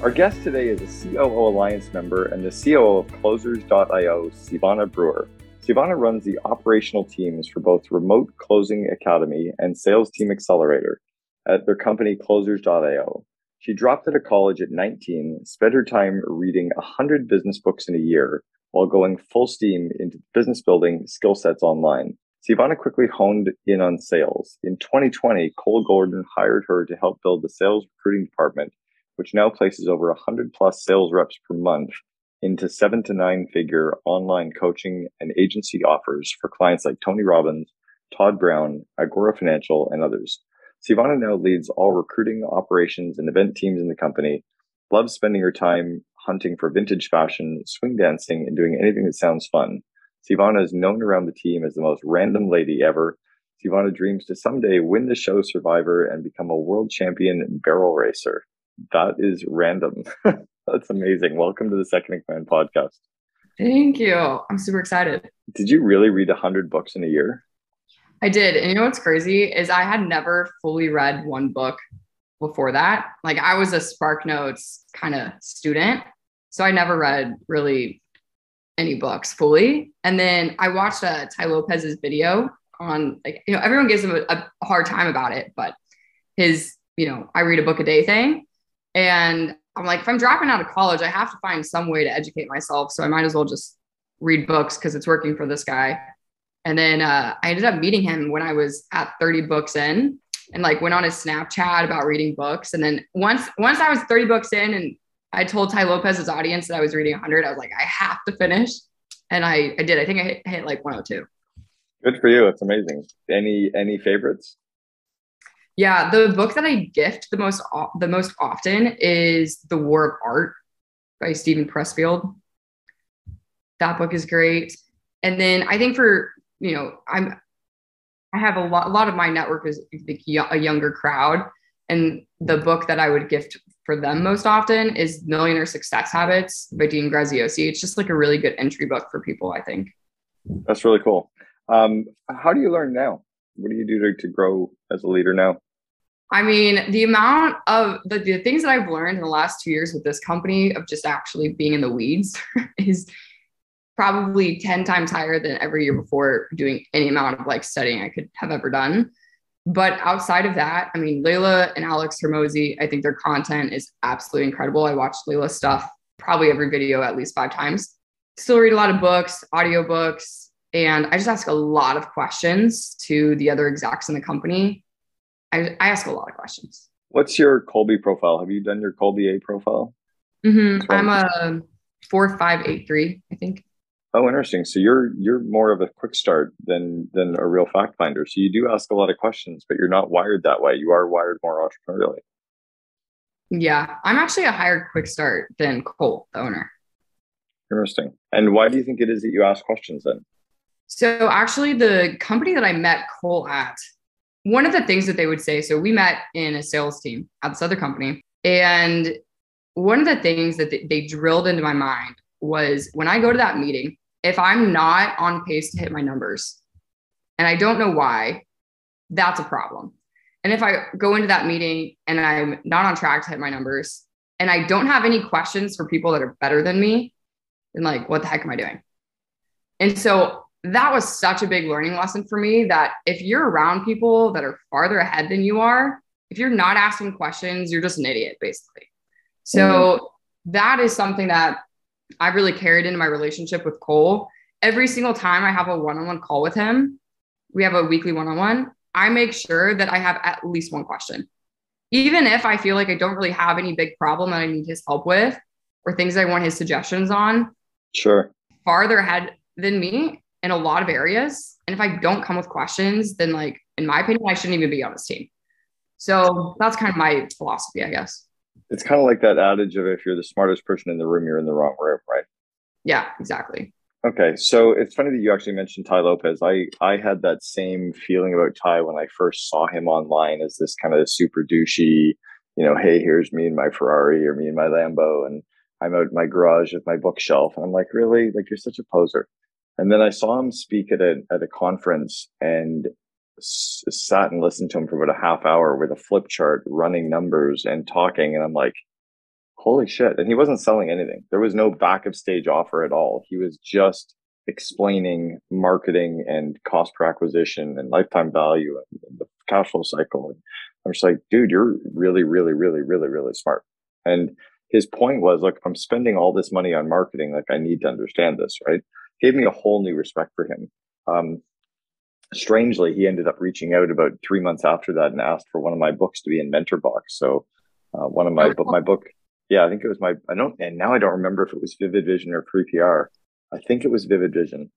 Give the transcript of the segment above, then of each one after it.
Our guest today is a COO Alliance member and the COO of Closers.io, Sivana Brewer. Sivana runs the operational teams for both Remote Closing Academy and Sales Team Accelerator at their company Closers.io. She dropped out of college at 19, spent her time reading 100 business books in a year while going full steam into business building skill sets online. Sivana quickly honed in on sales. In 2020, Cole Gordon hired her to help build the sales recruiting department which now places over 100 plus sales reps per month into seven to nine figure online coaching and agency offers for clients like Tony Robbins, Todd Brown, Agora Financial, and others. Sivana now leads all recruiting operations and event teams in the company, loves spending her time hunting for vintage fashion, swing dancing, and doing anything that sounds fun. Sivana is known around the team as the most random lady ever. Sivana dreams to someday win the show Survivor and become a world champion barrel racer. That is random. That's amazing. Welcome to the Second in Command podcast. Thank you. I'm super excited. Did you really read 100 books in a year? I did. And you know what's crazy is I had never fully read one book before that. Like I was a Spark Notes kind of student. So I never read really any books fully. And then I watched uh, Tai Lopez's video on like, you know, everyone gives him a, a hard time about it, but his, you know, I read a book a day thing and I'm like, if I'm dropping out of college, I have to find some way to educate myself. So I might as well just read books because it's working for this guy. And then uh, I ended up meeting him when I was at 30 books in and like went on his Snapchat about reading books. And then once once I was 30 books in and I told Tai Lopez's audience that I was reading 100, I was like, I have to finish. And I, I did. I think I hit, hit like 102. Good for you. It's amazing. Any any favorites? Yeah, the book that I gift the most the most often is The War of Art by Steven Pressfield. That book is great. And then I think for, you know, I'm I have a lot a lot of my network is a younger crowd and the book that I would gift for them most often is Millionaire Success Habits by Dean Graziosi. It's just like a really good entry book for people, I think. That's really cool. Um, how do you learn now? What do you do to, to grow as a leader now? I mean, the amount of the, the things that I've learned in the last two years with this company of just actually being in the weeds is probably 10 times higher than every year before doing any amount of like studying I could have ever done. But outside of that, I mean, Layla and Alex Hormozi, I think their content is absolutely incredible. I watched Layla's stuff probably every video at least five times. Still read a lot of books, audiobooks, and I just ask a lot of questions to the other execs in the company I, I ask a lot of questions. What's your Kolbe profile? Have you done your Kolbe A profile? Mm-hmm. I'm a four five eight three, I think. Oh, interesting. So you're you're more of a quick start than than a real fact finder. So you do ask a lot of questions, but you're not wired that way. You are wired more entrepreneurially. Yeah, I'm actually a higher quick start than Cole, the owner. Interesting. And why do you think it is that you ask questions then? So actually, the company that I met Cole at one of the things that they would say so we met in a sales team at this other company and one of the things that they, drilled into my mind was when i go to that meeting if i'm not on pace to hit my numbers and i don't know why that's a problem. And if i go into that meeting and i'm not on track to hit my numbers and i don't have any questions for people that are better than me then like what the heck am i doing? And so that was such a big learning lesson for me that if you're around people that are farther ahead than you are, if you're not asking questions, you're just an idiot, basically. So mm-hmm. that is something that I've really carried into my relationship with Cole. Every single time I have a one on one call with him, we have a weekly one on one. I make sure that I have at least one question. Even if I feel like I don't really have any big problem that I need his help with or things I want his suggestions on. Sure. Farther ahead than me, in a lot of areas. And if I don't come with questions, then like in my opinion, I shouldn't even be on this team. So that's kind of my philosophy, I guess. It's kind of like that adage of if you're the smartest person in the room, you're in the wrong room, right? Yeah, exactly. Okay, so it's funny that you actually mentioned Tai Lopez. I I had that same feeling about Tai when I first saw him online as this kind of super douchey, you know, hey, here's me and my Ferrari or me and my Lambo, and I'm out in my garage with my bookshelf, and I'm like, really, like you're such a poser. And then I saw him speak at a at a conference and s- sat and listened to him for about a half hour with a flip chart, running numbers and talking, and I'm like, holy shit. And he wasn't selling anything. There was no back of stage offer at all. He was just explaining marketing and cost per acquisition and lifetime value and the cash flow cycle. And I'm just like, dude, you're really, really, really, really, really smart. And his point was, look, I'm spending all this money on marketing, like I need to understand this, right? Gave me a whole new respect for him. Um, strangely, he ended up reaching out about three months after that and asked for one of my books to be in Mentor Box. So uh, one of my, but my book yeah, I think it was my, I don't, and now I don't remember if it was Vivid Vision or Free PR. I think it was Vivid Vision.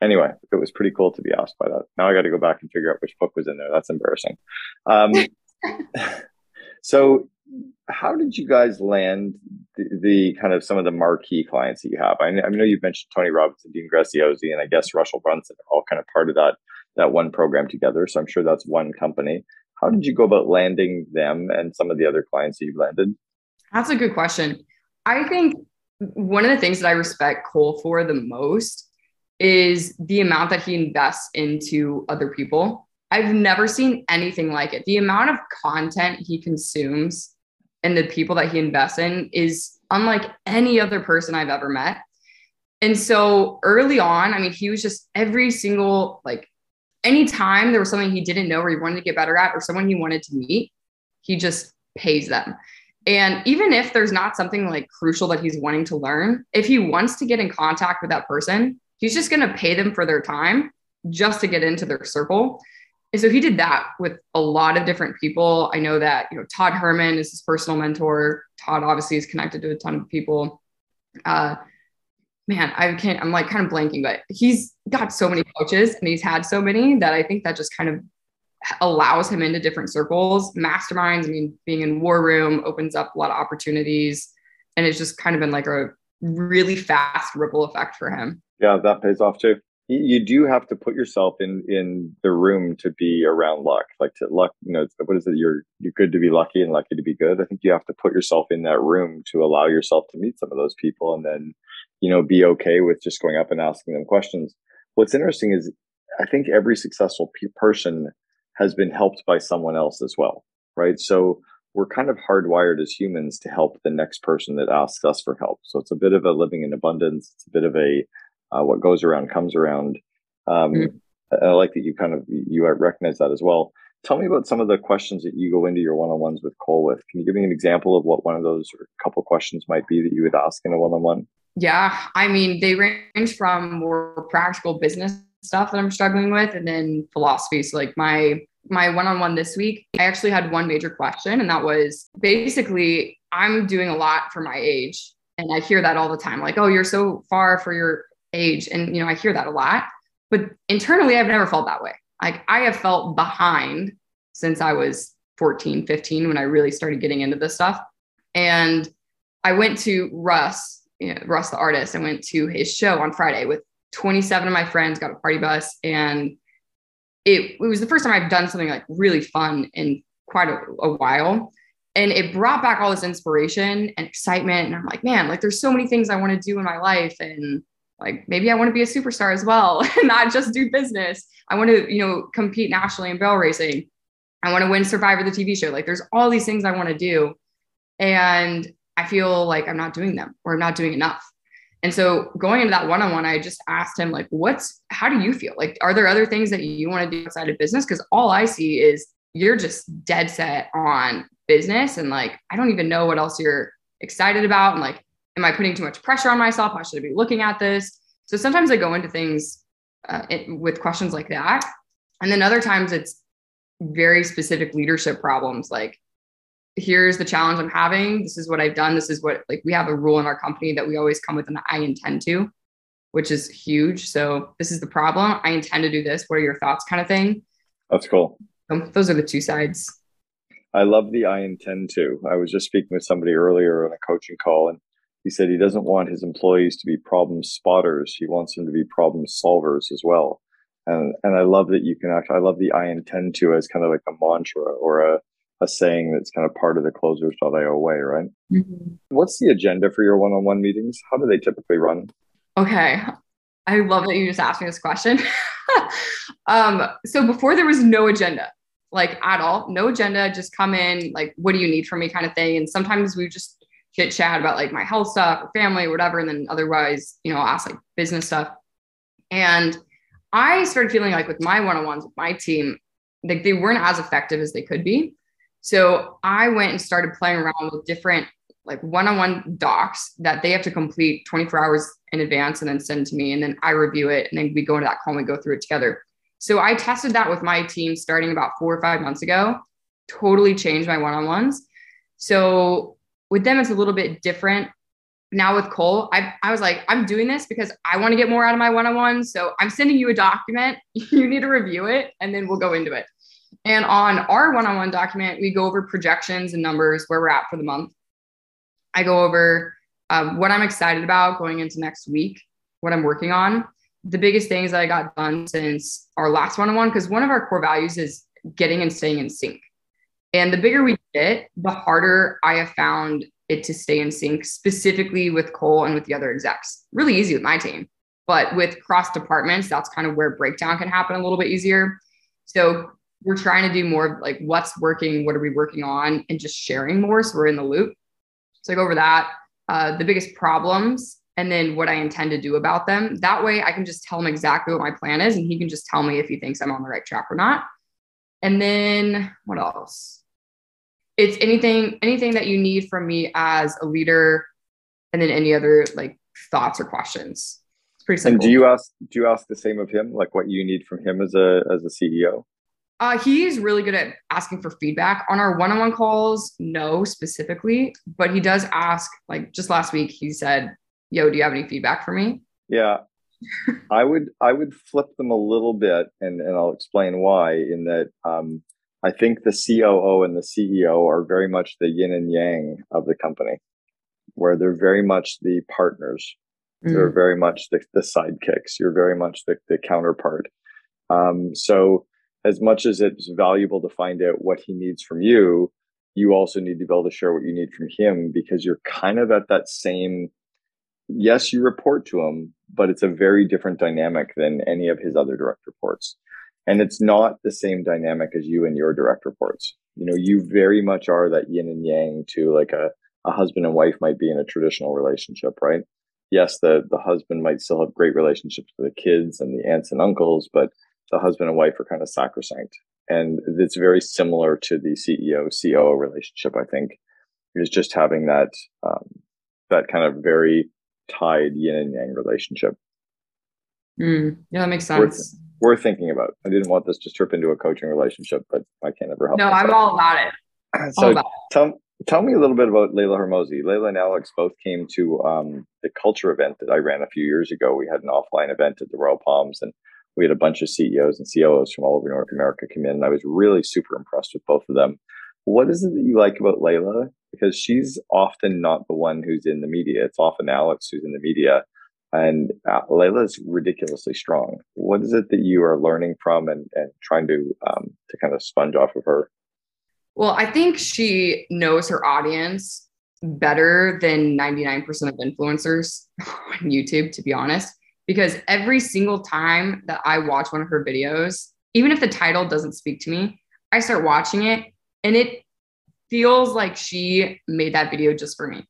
Anyway, it was pretty cool to be asked by that. Now I got to go back and figure out which book was in there. That's embarrassing. Um, so, how did you guys land the, the, kind of some of the marquee clients that you have? I, I know you've mentioned Tony Robbins, and Dean Graziosi, and I guess Russell Brunson are all kind of part of that that one program together. So I'm sure that's one company. How did you go about landing them and some of the other clients that you've landed? That's a good question. I think one of the things that I respect Cole for the most is the amount that he invests into other people. I've never seen anything like it. The amount of content he consumes and the people that he invests in is unlike any other person I've ever met. And so early on, I mean, he was just every single, like, anytime there was something he didn't know or he wanted to get better at or someone he wanted to meet, he just pays them. And even if there's not something like crucial that he's wanting to learn, if he wants to get in contact with that person, he's just going to pay them for their time just to get into their circle. And so he did that with a lot of different people. I know that, you know, Todd Herman is his personal mentor. Todd obviously is connected to a ton of people. Uh, man, I can't, I'm like kind of blanking, but he's got so many coaches and he's had so many that I think that just kind of allows him into different circles. Masterminds, I mean, being in War Room opens up a lot of opportunities. And it's just kind of been like a really fast ripple effect for him. Yeah, that pays off too. You do have to put yourself in in the room to be around luck. Like to luck, you know, what is it? You're you're good to be lucky and lucky to be good. I think you have to put yourself in that room to allow yourself to meet some of those people, and then, you know, be okay with just going up and asking them questions. What's interesting is, I think every successful pe- person has been helped by someone else as well, right? So we're kind of hardwired as humans to help the next person that asks us for help. So it's a bit of a living in abundance. It's a bit of a uh, what goes around comes around. Um, mm-hmm. I like that you kind of you recognize that as well. Tell me about some of the questions that you go into your one-on-ones with Cole with. Can you give me an example of what one of those or a couple questions might be that you would ask in a one-on-one? Yeah, I mean they range from more practical business stuff that I'm struggling with, and then philosophy. So like my my one-on-one this week, I actually had one major question, and that was basically I'm doing a lot for my age, and I hear that all the time, like, "Oh, you're so far for your age," and you know I hear that a lot. But internally, I've never felt that way. Like I have felt behind since I was 14, 15 when I really started getting into this stuff, and I went to Russ, you know, Russ the artist. I went to his show on Friday with 27 of my friends got a party bus and it, it was the first time I've done something like really fun in quite a, a while. And it brought back all this inspiration and excitement. And I'm like, man, like there's so many things I want to do in my life. And like maybe I want to be a superstar as well, not just do business. I want to, you know, compete nationally in barrel racing. I want to win Survivor the TV show. Like there's all these things I want to do. And I feel like I'm not doing them or I'm not doing enough. And so going into that one-on-one, I just asked him like, what's, how do you feel? Like, are there other things that you want to do outside of business? Cause all I see is you're just dead set on business. And like, I don't even know what else you're excited about. And like, am I putting too much pressure on myself? How should I be looking at this? So sometimes I go into things uh, it, with questions like that. And then other times it's very specific leadership problems. Like, here's the challenge I'm having. This is what I've done. This is what like we have a rule in our company that we always come with an I intend to, which is huge. So this is the problem. I intend to do this. What are your thoughts kind of thing? That's cool. Um, those are the two sides. I love the I intend to. I was just speaking with somebody earlier on a coaching call and he said he doesn't want his employees to be problem spotters. He wants them to be problem solvers as well. And and I love that you can actually I love the I intend to as kind of like a mantra or a, a saying that's kind of part of the closers.io way, right? Mm-hmm. What's the agenda for your one-on-one meetings? How do they typically run? Okay. I love that you just asked me this question. um, so before there was no agenda, like at all, no agenda, just come in, like, what do you need from me kind of thing. And sometimes we just chit chat about like my health stuff or family or whatever. And then otherwise, you know, ask like business stuff. And I started feeling like with my one on ones with my team, like they weren't as effective as they could be. So I went and started playing around with different like one on one docs that they have to complete 24 hours in advance and then send to me. And then I review it. And then we go into that call and we go through it together. So I tested that with my team starting about four or five months ago, totally changed my one on ones. So with them, it's a little bit different. Now with Cole, I, I was like, I'm doing this because I want to get more out of my one on one. So I'm sending you a document. You need to review it and then we'll go into it. And on our one on one document, we go over projections and numbers where we're at for the month. I go over um, what I'm excited about going into next week, what I'm working on. The biggest things that I got done since our last one on one, because one of our core values is getting and staying in sync. And the bigger we get, the harder I have found it to stay in sync, specifically with Cole and with the other execs. Really easy with my team. But with cross departments, that's kind of where breakdown can happen a little bit easier. So we're trying to do more like what's working, what are we working on, and just sharing more. So we're in the loop. So I go over that, uh, the biggest problems, and then what I intend to do about them. That way I can just tell him exactly what my plan is, and he can just tell me if he thinks I'm on the right track or not. And then what else? It's anything anything that you need from me as a leader and then any other like thoughts or questions. It's pretty simple and do you ask do you ask the same of him like what you need from him as a as a ceo uh, he's really good at asking for feedback. On our one-on-one calls no specifically but he does ask like just last week he said yo do you have any feedback for me? Yeah. I would i would flip them a little bit and and i'll explain why in that um I think the COO and the CEO are very much the yin and yang of the company, where they're very much the partners. Mm. They're very much the, the sidekicks. You're very much the, the counterpart. Um, so, as much as it's valuable to find out what he needs from you, you also need to be able to share what you need from him because you're kind of at that same. Yes, you report to him, but it's a very different dynamic than any of his other direct reports and it's not the same dynamic as you and your direct reports. You know you very much are that yin and yang to like a, a husband and wife might be in a traditional relationship right? Yes the the husband might still have great relationships with the kids and the aunts and uncles but the husband and wife are kind of sacrosanct. And it's very similar to the ceo coo relationship i think is just having that um, that kind of very tied yin and yang relationship. Mm, yeah that makes sense. worth thinking about. I didn't want this to trip into a coaching relationship, but I can't ever help. No, myself. I'm all about it. So about tell it. tell me a little bit about Layla Hormozi. Layla and Alex both came to um, the culture event that I ran a few years ago. We had an offline event at the Royal Palms, and we had a bunch of CEOs and COOs from all over North America come in. And I was really super impressed with both of them. What is it that you like about Layla? Because she's often not the one who's in the media. It's often Alex who's in the media and uh, Layla is ridiculously strong. What is it that you are learning from and, and trying to um, to kind of sponge off of her? Well, I think she knows her audience better than 99% of influencers on YouTube, to be honest, because every single time that I watch one of her videos, even if the title doesn't speak to me, I start watching it and it feels like she made that video just for me.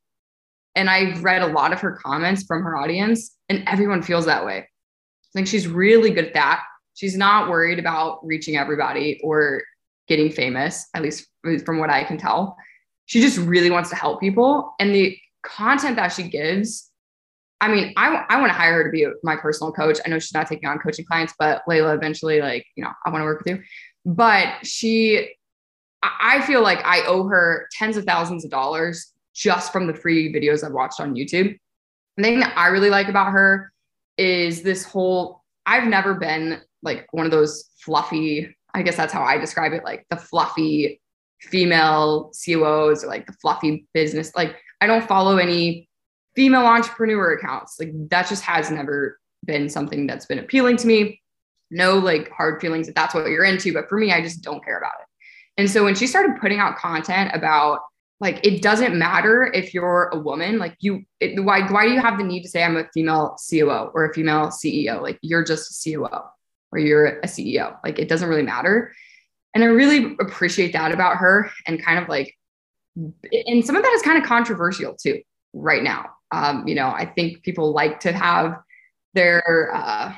And I've read a lot of her comments from her audience, and everyone feels that way. I think she's really good at that. She's not worried about reaching everybody or getting famous, at least from what I can tell. She just really wants to help people. And the content that she gives, I mean, I, I want to hire her to be my personal coach. I know she's not taking on coaching clients, but Layla eventually, like, you know, I want to work with you. But she, I feel like I owe her tens of thousands of dollars just from the free videos I've watched on YouTube. The thing that I really like about her is this whole I've never been like one of those fluffy, I guess that's how I describe it, like the fluffy female COOs or like the fluffy business. Like I don't follow any female entrepreneur accounts. Like that just has never been something that's been appealing to me. No like hard feelings that that's what you're into, but for me, I just don't care about it. And so when she started putting out content about like it doesn't matter if you're a woman, like you, it, why why do you have the need to say I'm a female COO or a female CEO? Like you're just a COO or you're a CEO. Like it doesn't really matter. And I really appreciate that about her and kind of like, and some of that is kind of controversial too right now. Um, you know, I think people like to have their, uh,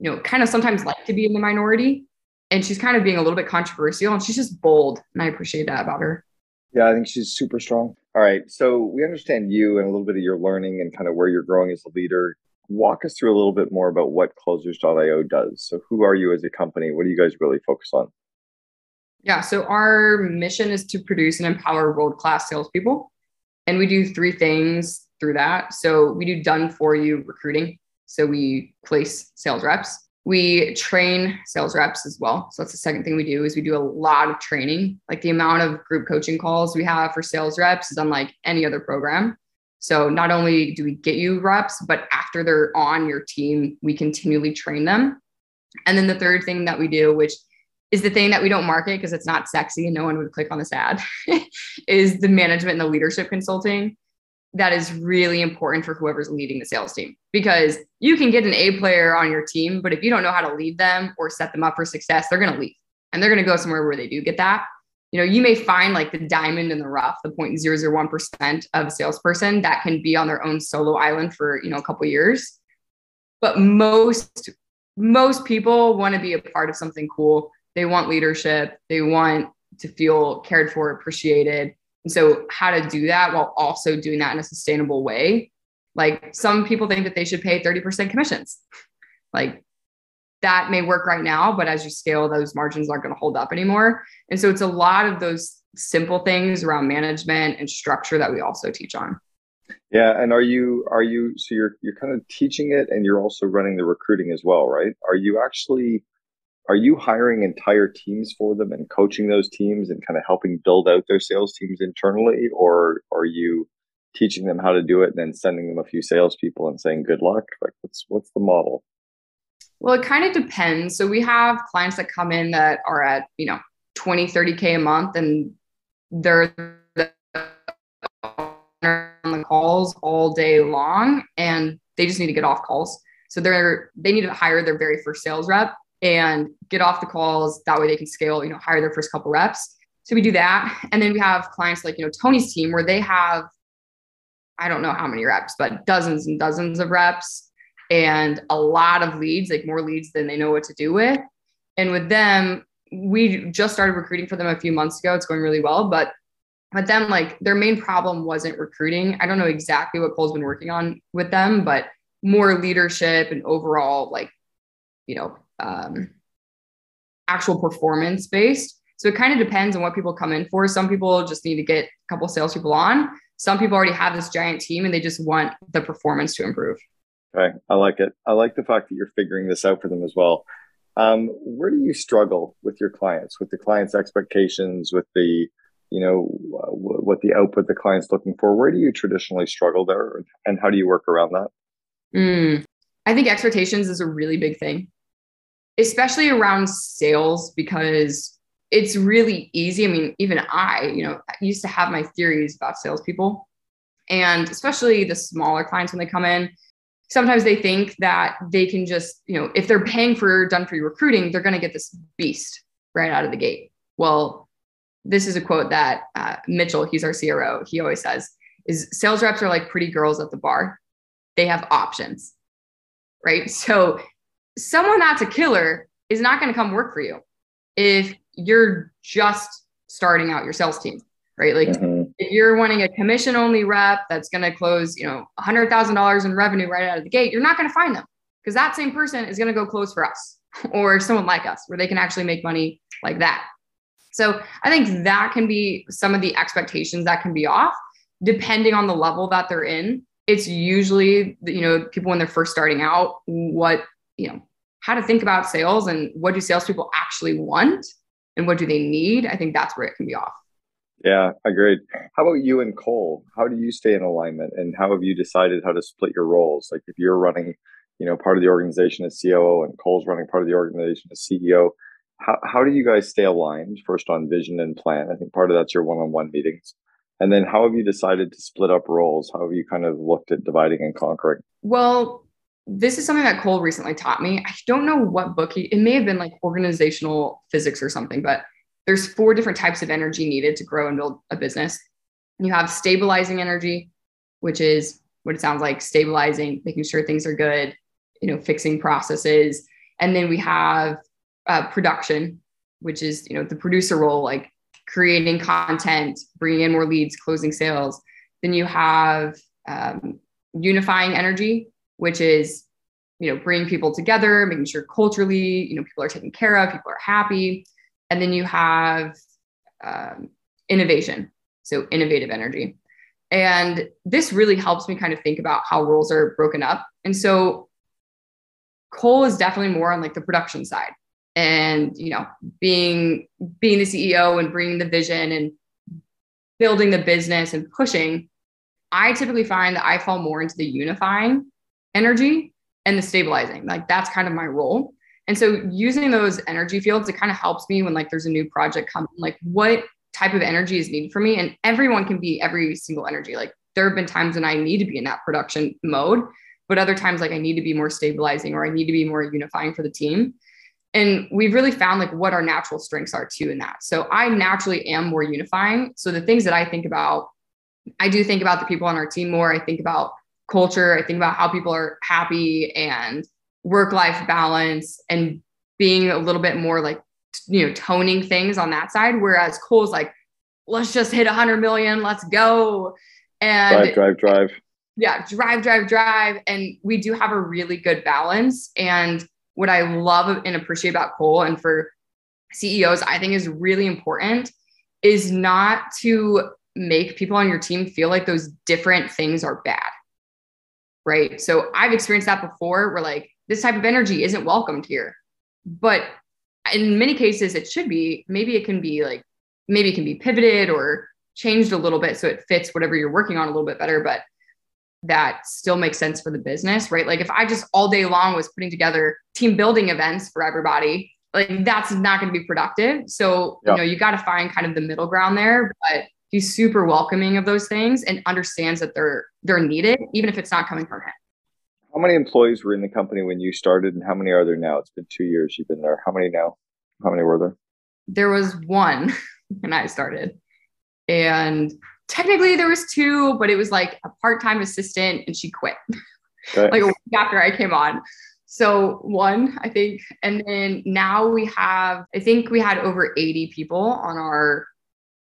you know, kind of sometimes like to be in the minority. And she's kind of being a little bit controversial and she's just bold. And I appreciate that about her. Yeah, I think she's super strong. All right. So we understand you and a little bit of your learning and kind of where you're growing as a leader. Walk us through a little bit more about what closers.io does. So who are you as a company? What do you guys really focus on? Yeah. So our mission is to produce and empower world-class salespeople. And we do three things through that. So we do done for you recruiting. So we place sales reps. We train sales reps as well. So that's the second thing we do is we do a lot of training. Like the amount of group coaching calls we have for sales reps is unlike any other program. So not only do we get you reps, but after they're on your team, we continually train them. And then the third thing that we do, which is the thing that we don't market because it's not sexy and no one would click on this ad, is the management and the leadership consulting that is really important for whoever's leading the sales team because you can get an A player on your team, but if you don't know how to lead them or set them up for success, they're going to leave and they're going to go somewhere where they do get that. You know, you may find like the diamond in the rough, the 0.001% of a salesperson that can be on their own solo island for, you know, a couple years. But most most people want to be a part of something cool. They want leadership. They want to feel cared for, appreciated and so, how to do that while also doing that in a sustainable way. Like, some people think that they should pay 30% commissions. Like, that may work right now, but as you scale, those margins aren't going to hold up anymore. And so, it's a lot of those simple things around management and structure that we also teach on. Yeah, and are you are you so you're you're kind of teaching it and you're also running the recruiting as well, right? Are you actually are you hiring entire teams for them and coaching those teams and kind of helping build out their sales teams internally? Or are you teaching them how to do it and then sending them a few salespeople and saying good luck? Like what's what's the model? Well it kind of depends. So we have clients that come in that are at you know 20 30k a month and they're on the calls all day long and they just need to get off calls. So they're they need to hire their very first sales rep and get off the calls. That way they can scale, you know, hire their first couple reps. So we do that. And then we have clients like, you know, Tony's team where they have, I don't know how many reps, but dozens and dozens of reps and a lot of leads, like more leads than they know what to do with. And with them, we just started recruiting for them a few months ago. It's going really well, but but then like their main problem wasn't recruiting. I don't know exactly what Cole's been working on with them, but more leadership and overall like, you know, um, actual performance based. So it kind of depends on what people come in for. Some people just need to get a couple salespeople on. Some people already have this giant team and they just want the performance to improve. Okay, I like it. I like the fact that you're figuring this out for them as well. Um, where do you struggle with your clients, with the clients' expectations, with the, you know, uh, what the output the client's looking for? Where do you traditionally struggle there, and how do you work around that? Mm, I think expectations is a really big thing especially around sales because it's really easy. I mean, even I, you know, used to have my theories about salespeople, and especially the smaller clients when they come in. Sometimes they think that they can just, you know, if they're paying for done for recruiting, they're going to get this beast right out of the gate. Well, this is a quote that uh, Mitchell, he's our CRO, he always says, is sales reps are like pretty girls at the bar. They have options, right? So someone that's a killer is not going to come work for you if you're just starting out your sales team, right? Like mm-hmm. if you're wanting a commission only rep that's going to close, you know, $100,000 in revenue right out of the gate, you're not going to find them because that same person is going to go close for us or someone like us where they can actually make money like that. So I think that can be some of the expectations that can be off depending on the level that they're in. It's usually, you know, people when they're first starting out, what you know how to think about sales and what do salespeople actually want and what do they need. I think that's where it can be off. Yeah, agreed. How about you and Cole? How do you stay in alignment and how have you decided how to split your roles? Like if you're running, you know, part of the organization as COO and Cole's running part of the organization as CEO, how, how do you guys stay aligned first on vision and plan? I think part of that's your one-on-one meetings. And then how have you decided to split up roles? How have you kind of looked at dividing and conquering? Well, this is something that Cole recently taught me. I don't know what book he, it may have been like organizational physics or something, but there's four different types of energy needed to grow and build a business. You have stabilizing energy, which is what it sounds like stabilizing, making sure things are good, you know, fixing processes. And then we have uh, production, which is, you know, the producer role, like creating content, bringing in more leads, closing sales. Then you have um, unifying energy, which is, you know, bringing people together, making sure culturally, you know, people are taken care of, people are happy. And then you have um, innovation, so innovative energy. And this really helps me kind of think about how roles are broken up. And so Cole is definitely more on like the production side and you know being being the ceo and bringing the vision and building the business and pushing i typically find that i fall more into the unifying energy and the stabilizing. Like that's kind of my role. And so using those energy fields it kind of helps me when like there's a new project coming. Like what type of energy is needed for me? And everyone can be every single energy. Like there have been times when i need to be in that production mode but other times like i need to be more stabilizing or i need to be more unifying for the team. And we've really found like what our natural strengths are too in that. So i naturally am more unifying. So the things that i think about i do think about the people on our team more. I think about culture i think about how people are happy and work life balance and being a little bit more like you know toning things on that side. Whereas cole's like let's just hit 100 million let's go. And drive drive drive. Yeah drive drive drive. And we do have a really good balance. And what I love and appreciate about Cole and for CEOs, I think is really important is not to make people on your team feel like those different things are bad. Right. So I've experienced that before where like this type of energy isn't welcomed here. But in many cases, it should be. Maybe it can be like, maybe it can be pivoted or changed a little bit so it fits whatever you're working on a little bit better. But that still makes sense for the business, right? Like if I just all day long was putting together team building events for everybody, like that's not going to be productive. So, yeah. you know, you got to find kind of the middle ground there, but he's super welcoming of those things and understands that they're they're needed even if it's not coming from him. How many employees were in the company when you started and how many are there now? It's been 2 years you've been there. How many now? How many were there? There was one when I started. And technically there was two, but it was like a part-time assistant and she quit okay. like a week after I came on. So one, I think, and then now we have, I think we had over 80 people on our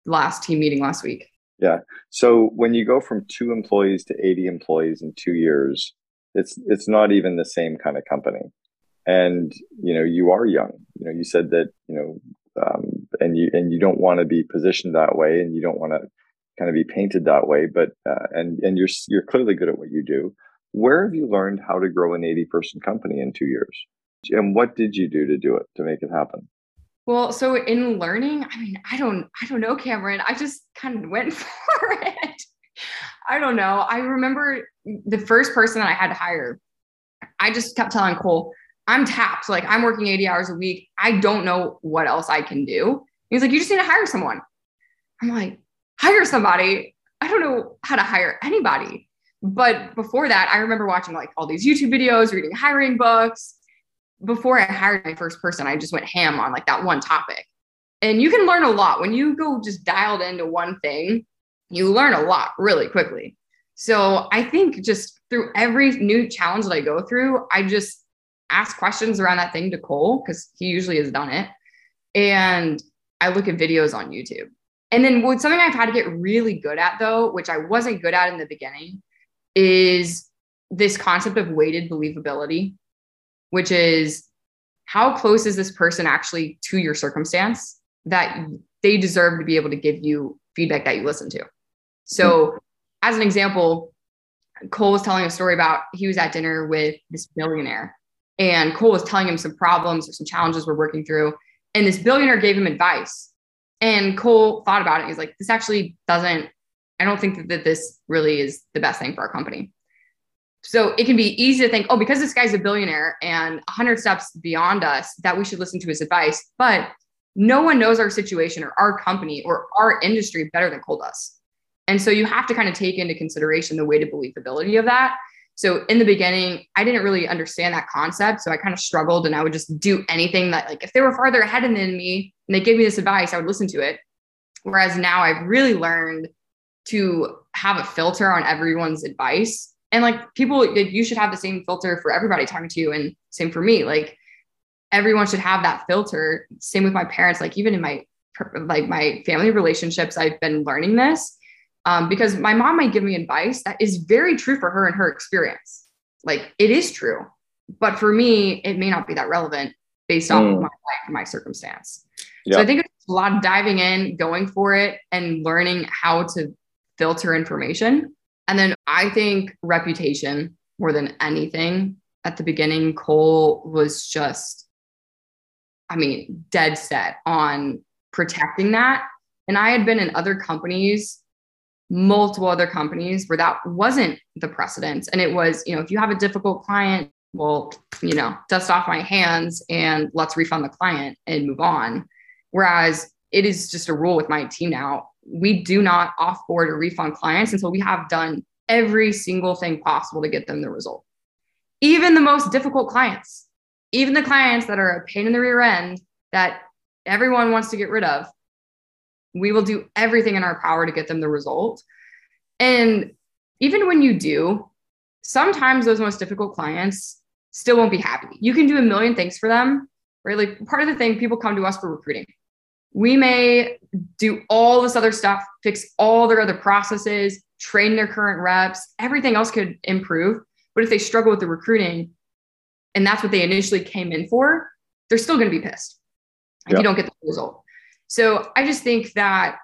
last team meeting last week. Yeah. So when you go from two employees to 80 employees in two years, it's it's not even the same kind of company. And you know, you are young. You know, you said that, you know, um, and you and you don't want to be positioned that way and you don't want to kind of be painted that way. But uh, and and you're you're clearly good at what you do. Where have you learned how to grow an 80 person company in two years? And what did you do to do it to make it happen? Well, so in learning, I mean, I don't, I don't know, Cameron. I just kind of went for it. I don't know. I remember the first person that I had to hire. I just kept telling Cole, I'm tapped. Like I'm working 80 hours a week. I don't know what else I can do. He's like, you just need to hire someone. I'm like, hire somebody. I don't know how to hire anybody. But before that, I remember watching like all these YouTube videos, reading hiring books. Before I hired my first person, I just went ham on like that one topic. And you can learn a lot when you go just dialed into one thing, you learn a lot really quickly. So I think just through every new challenge that I go through, I just ask questions around that thing to Cole because he usually has done it. And I look at videos on YouTube. And then what something I've had to get really good at though, which I wasn't good at in the beginning, is this concept of weighted believability, which is how close is this person actually to your circumstance that they deserve to be able to give you feedback that you listen to. So, hmm. as an example, Cole was telling a story about he was at dinner with this billionaire, and Cole was telling him some problems or some challenges we're working through. And this billionaire gave him advice And Cole thought about it. He's like, this actually doesn't, I don't think that, that this really is the best thing for our company. So it can be easy to think, oh, because this guy's a billionaire and 100 steps beyond us, that we should listen to his advice. But no one knows our situation or our company or our industry better than Cole. And so you have to kind of take into consideration the weighted believability of that. So in the beginning, I didn't really understand that concept. So I kind of struggled and I would just do anything that, like, if they were farther ahead than me and they gave me this advice, I would listen to it. Whereas now I've really learned to have a filter on everyone's advice. And like people, you should have the same filter for everybody talking to you, and same for me. Like everyone should have that filter. Same with my parents. Like even in my like my family relationships, I've been learning this um, because my mom might give me advice that is very true for her and her experience. Like it is true, but for me, it may not be that relevant based off mm. of my life and my circumstance. Yep. So I think it's a lot of diving in, going for it, and learning how to filter information. And then I think reputation more than anything. At the beginning, Cole was just, I mean, dead set on protecting that. And I had been in other companies multiple other companies where that wasn't the precedence. And it was, you know, if you have a difficult client, well, you know, dust off my hands and let's refund the client and move on. Whereas it is just a rule with my team now. We do not offboard or refund clients until we have done every single thing possible to get them the result. Even the most difficult clients, even the clients that are a pain in the rear end that everyone wants to get rid of, we will do everything in our power to get them the result. And even when you do, sometimes those most difficult clients still won't be happy. You can do a million things for them, right? Like part of the thing, people come to us for recruiting. We may do all this other stuff, fix all their other processes, train their current reps, everything else could improve. But if they struggle with the recruiting and that's what they initially came in for, they're still going to be pissed if yep. you don't get the result. So I just think that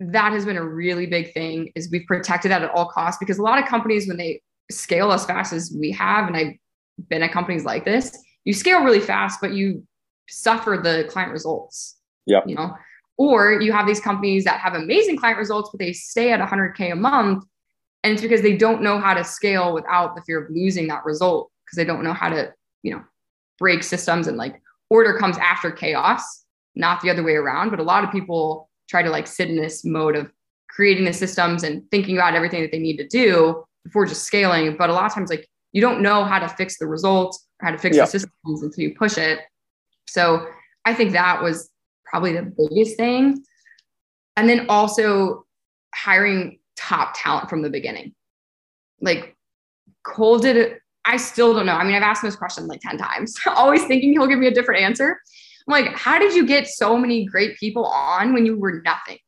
that has been a really big thing is we've protected that at all costs because a lot of companies when they scale as fast as we have and I've been at companies like this, you scale really fast but you suffer the client results. Yeah. You know, or you have these companies that have amazing client results but they stay at 100k a month and it's because they don't know how to scale without the fear of losing that result because they don't know how to, you know, break systems and like order comes after chaos not the other way around. But a lot of people try to like sit in this mode of creating the systems and thinking about everything that they need to do before just scaling. But a lot of times, like you don't know how to fix the results or how to fix yeah. the systems until you push it. So I think that was probably the biggest thing. And then also hiring top talent from the beginning. Like Cole did it. I still don't know. I mean, I've asked him this question like 10 times, always thinking he'll give me a different answer. I'm like, how did you get so many great people on when you were nothing?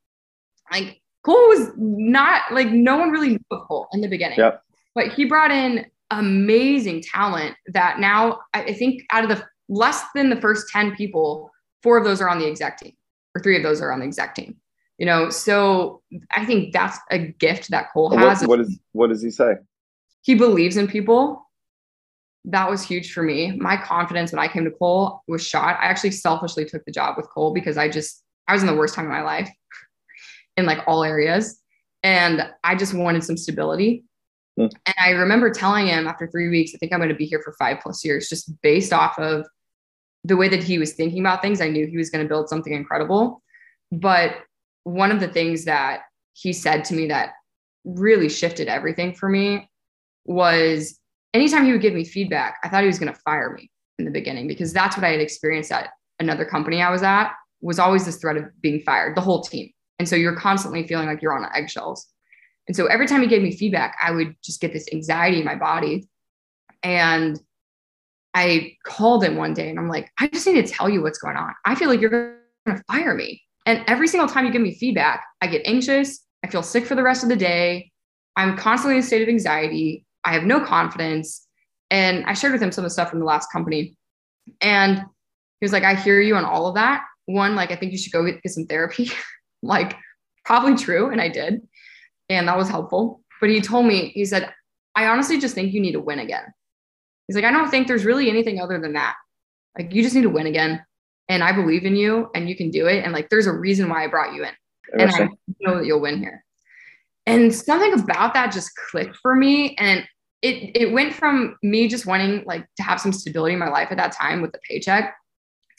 Like Cole was not like no one really knew Cole in the beginning. Yep. But he brought in amazing talent that now I think out of the less than the first 10 people, four of those are on the exec team, or three of those are on the exec team. You know, so I think that's a gift that Cole what, has. What is what does he say? He believes in people that was huge for me. My confidence when I came to Cole was shot. I actually selfishly took the job with Cole because I just, I was in the worst time of my life in like all areas. And I just wanted some stability. Mm. And I remember telling him after three weeks, I think I'm going to be here for five plus years, just based off of the way that he was thinking about things. I knew he was going to build something incredible. But one of the things that he said to me that really shifted everything for me was anytime he would give me feedback, I thought he was going to fire me in the beginning because that's what I had experienced at another company I was at was always this threat of being fired, the whole team. And so you're constantly feeling like you're on eggshells. And so every time he gave me feedback, I would just get this anxiety in my body. And I called him one day and I'm like, I just need to tell you what's going on. I feel like you're going to fire me. And every single time you give me feedback, I get anxious. I feel sick for the rest of the day. I'm constantly in a state of anxiety. I have no confidence. And I shared with him some of the stuff from the last company. And he was like, I hear you on all of that. One, like, I think you should go get, get some therapy. like, probably true. And I did. And that was helpful. But he told me, he said, I honestly just think you need to win again. He's like, I don't think there's really anything other than that. Like, you just need to win again. and I believe in you and you can do it. And like, there's a reason why I brought you in. And I know that you'll win here. And something about that just clicked for me. And it, it went from me just wanting like to have some stability in my life at that time with the paycheck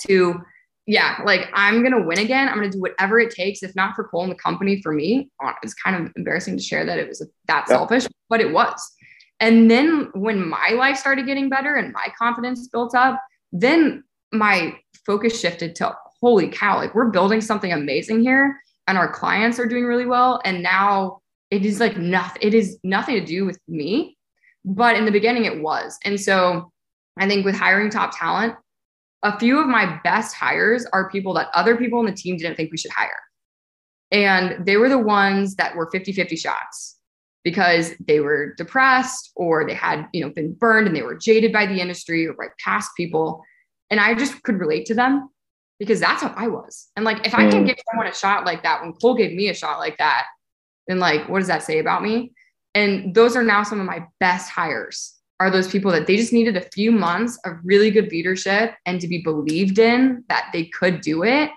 to, yeah, like I'm going to win again. I'm going to do whatever it takes, if not for Cole and the company, for me. It's kind of embarrassing to share that it was that yeah. selfish, but it was. And then when my life started getting better and my confidence built up, then my focus shifted to holy cow, like we're building something amazing here and our clients are doing really well. And now it is like nothing, it is nothing to do with me. But in the beginning, it was. And so I think with hiring top talent, a few of my best hires are people that other people in the team didn't think we should hire. And they were the ones that were 50 50 shots because they were depressed or they had, you know, been burned and they were jaded by the industry or by past people. And I just could relate to them because that's how I was. And like, if I can mm. give someone a shot like that, when Cole gave me a shot like that, then like, what does that say about me? And those are now some of my best hires are those people that they just needed a few months of really good leadership and to be believed in that they could do it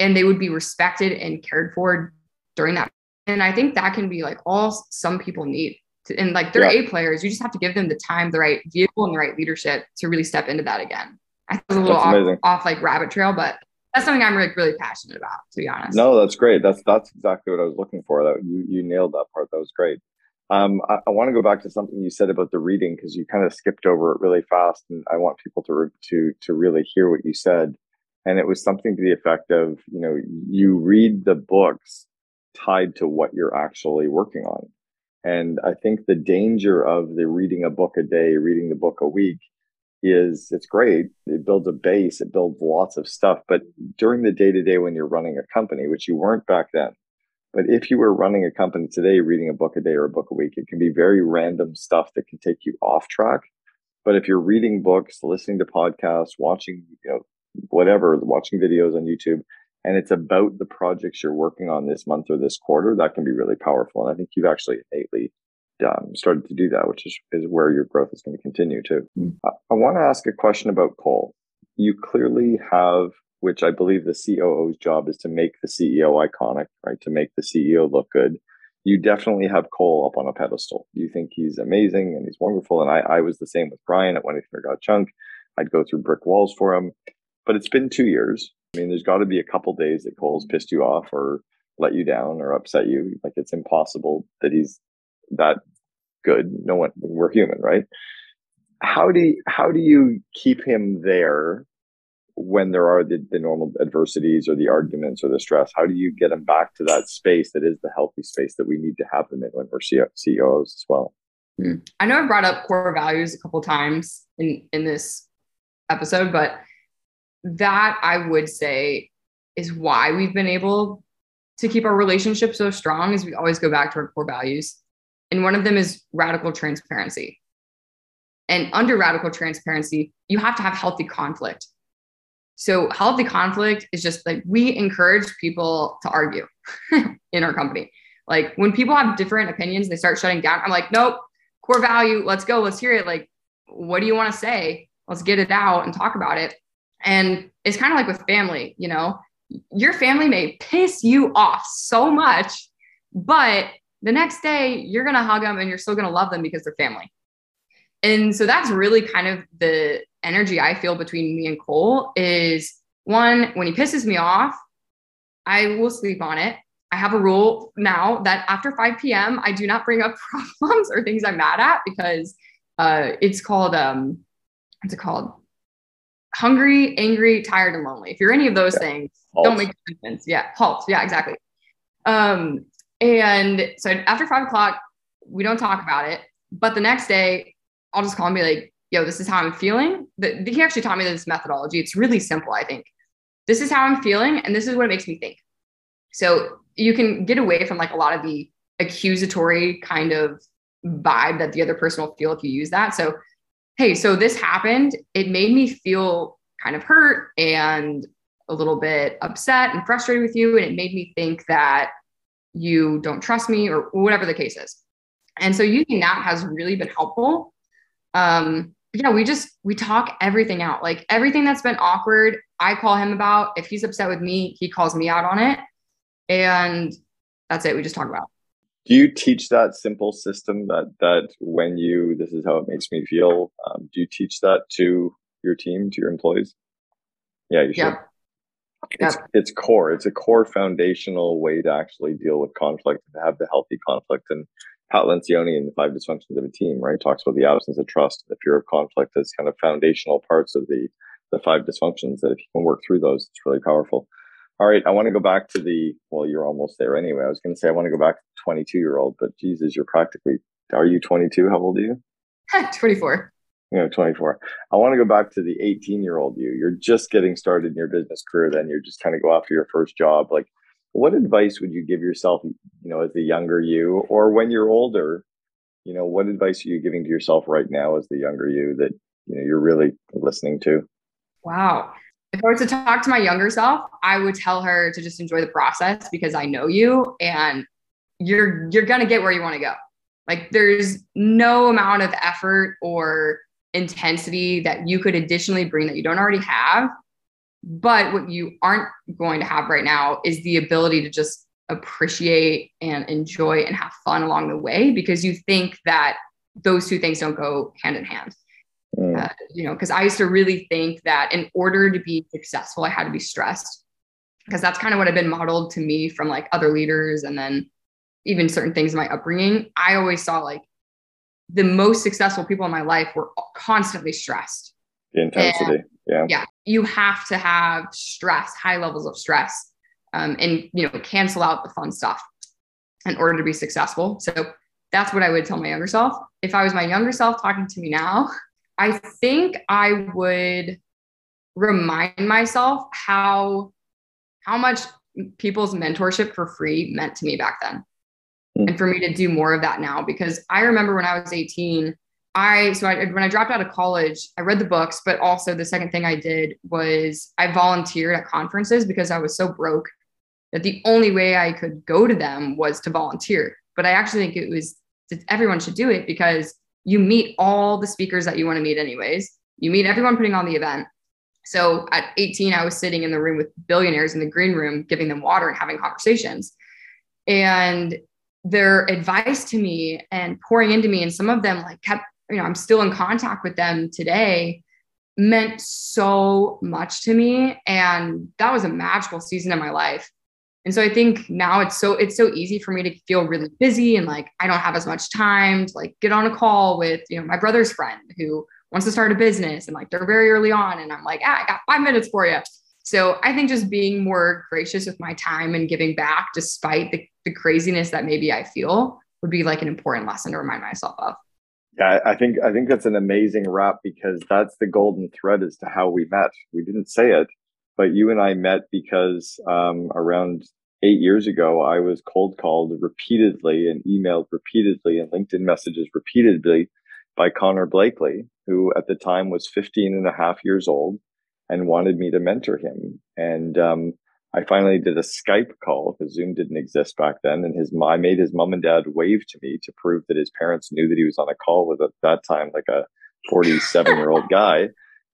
and they would be respected and cared for during that. And I think that can be like all some people need. To, and like they're yeah. A players, you just have to give them the time, the right vehicle, and the right leadership to really step into that again. I was a little off, off, like rabbit trail, but that's something I'm like really passionate about, to be honest. No, that's great. That's that's exactly what I was looking for. That you you nailed that part. That was great. Um, I, I want to go back to something you said about the reading because you kind of skipped over it really fast, and I want people to to to really hear what you said. And it was something to the effect of, you know, you read the books tied to what you're actually working on. And I think the danger of the reading a book a day, reading the book a week, is it's great. It builds a base, it builds lots of stuff. But during the day to day when you're running a company, which you weren't back then, but if you were running a company today, reading a book a day or a book a week, it can be very random stuff that can take you off track. But if you're reading books, listening to podcasts, watching, you know, whatever, watching videos on YouTube, and it's about the projects you're working on this month or this quarter, that can be really powerful. And I think you've actually innately um, started to do that, which is, is where your growth is going to continue too. Mm. I, I want to ask a question about Cole. You clearly have which I believe the COO's job is to make the CEO iconic, right? To make the CEO look good. You definitely have Cole up on a pedestal. You think he's amazing and he's wonderful. And I, I was the same with Brian at When It Got Chunk. I'd go through brick walls for him. But it's been two years. I mean, there's got to be a couple days that Cole's pissed you off or let you down or upset you. Like it's impossible that he's that good. No one, we're human, right? How do you, how do you keep him there when there are the, the normal adversities or the arguments or the stress, how do you get him back to that space that is the healthy space that we need to have them in when we're CEOs as well? Hmm. I know I've brought up core values a couple times in in this episode, but that I would say is why we've been able to keep our relationship so strong is we always go back to our core values. And one of them is radical transparency. And under radical transparency, you have to have healthy conflict. So healthy conflict is just like we encourage people to argue in our company. Like when people have different opinions, they start shutting down. I'm like, nope, core value, let's go, let's hear it. Like, what do you want to say? Let's get it out and talk about it. And it's kind of like with family, you know, your family may piss you off so much, but the next day you're going to hug them and you're still going to love them because they're family. And so that's really kind of the energy I feel between me and Cole is one, when he pisses me off, I will sleep on it. I have a rule now that after 5 p.m., I do not bring up problems or things I'm mad at because uh, it's called, um, what's it called? Hungry, angry, tired, and lonely. If you're any of those yeah. things, halt. don't make sense. Yeah, halt. Yeah, exactly. Um, and so after five o'clock, we don't talk about it. But the next day, I'll just call and be like, yo, this is how I'm feeling. The, he actually taught me this methodology. It's really simple, I think. This is how I'm feeling, and this is what it makes me think. So you can get away from like a lot of the accusatory kind of vibe that the other person will feel if you use that. So, hey, so this happened. It made me feel kind of hurt and a little bit upset and frustrated with you. And it made me think that you don't trust me or whatever the case is. And so using that has really been helpful. Um, yeah, we just we talk everything out. Like everything that's been awkward, I call him about. If he's upset with me, he calls me out on it. And that's it. We just talk about. Do you teach that simple system that that when you this is how it makes me feel? Um, do you teach that to your team, to your employees? Yeah, you should. Yep. It's it's core. It's a core foundational way to actually deal with conflict and have the healthy conflict. And Pat Lencioni in the Five Dysfunctions of a Team, right, talks about the absence of trust, the fear of conflict as kind of foundational parts of the the five dysfunctions. That if you can work through those, it's really powerful. All right, I want to go back to the. Well, you're almost there anyway. I was going to say I want to go back to 22 year old, but Jesus, you're practically. Are you 22? How old are you? 24. you know 24 i want to go back to the 18 year old you you're just getting started in your business career then you're just kind of go after your first job like what advice would you give yourself you know as the younger you or when you're older you know what advice are you giving to yourself right now as the younger you that you know you're really listening to Wow. If I were to talk to my younger self, I would tell her to just enjoy the process because I know you and you're you're to get where you want to go. Like there's no amount of effort or intensity that you could additionally bring that you don't already have. But what you aren't going to have right now is the ability to just appreciate and enjoy and have fun along the way because you think that those two things don't go hand in hand Mm, uh, you know, because I used to really think that in order to be successful, I had to be stressed because that's kind of what had been modeled to me from like other leaders and then even certain things in my upbringing. I always saw like the most successful people in my life were constantly stressed. the intensity yeah Yeah, you have to have stress, high levels of stress, um, and you know, cancel out the fun stuff in order to be successful. So that's what I would tell my younger self. If I was my younger self talking to me now, I think I would remind myself how how much people's mentorship for free meant to me back then. Mm. And for me to do more of that now because I remember when I was 18, I so I, when I dropped out of college, I read the books, but also the second thing I did was I volunteered at conferences because I was so broke that the only way I could go to them was to volunteer. But I actually think it was that everyone should do it because you meet all the speakers that you want to meet anyways. You meet everyone putting on the event. So at 18, I was sitting in the room with billionaires in the green room, giving them water and having conversations. And their advice to me and pouring into me, and some of them like kept, you know, I'm still in contact with them today, meant so much to me. And that was a magical season in my life. And so I think now it's so it's so easy for me to feel really busy and like I don't have as much time to like get on a call with, you know, my brother's friend who wants to start a business and like they're very early on and I'm like, ah, I got 5 minutes for you. So I think just being more gracious with my time and giving back despite the, the craziness that maybe I feel would be like an important lesson to remind myself of. Yeah, I think I think that's an amazing wrap because that's the golden thread as to how we met. We didn't say it, but you and I met because um, around eight years ago, I was cold called repeatedly and emailed repeatedly and LinkedIn messages repeatedly by Connor Blakley, who at the time was 15 and a half years old and wanted me to mentor him. And um, I finally did a Skype call because Zoom didn't exist back then. And his I made his mom and dad wave to me to prove that his parents knew that he was on a call with at that time like a 47 year old guy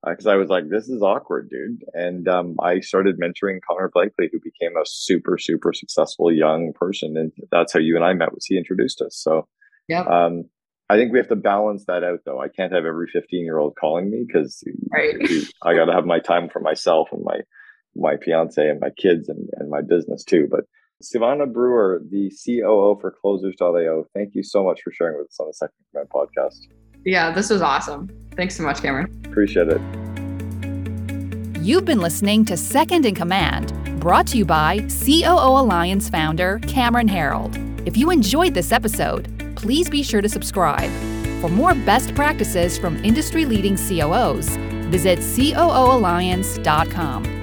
because uh, I was like, this is awkward, dude. And um, I started mentoring Connor Blakley, who became a super, super successful young person. And that's how you and I met was he introduced us. So yeah. um, I think we have to balance that out though. I can't have every 15 year old calling me because right. I got to have my time for myself and my, my fiance and my kids and, and my business too. But Sivana Brewer, the COO for Closers.io, thank you so much for sharing with us on the Second Command podcast. Yeah, this was awesome. Thanks so much, Cameron. Appreciate it. You've been listening to Second in Command, brought to you by COO Alliance founder Cameron Herold. If you enjoyed this episode, please be sure to subscribe. For more best practices from industry leading COOs, visit COOalliance.com.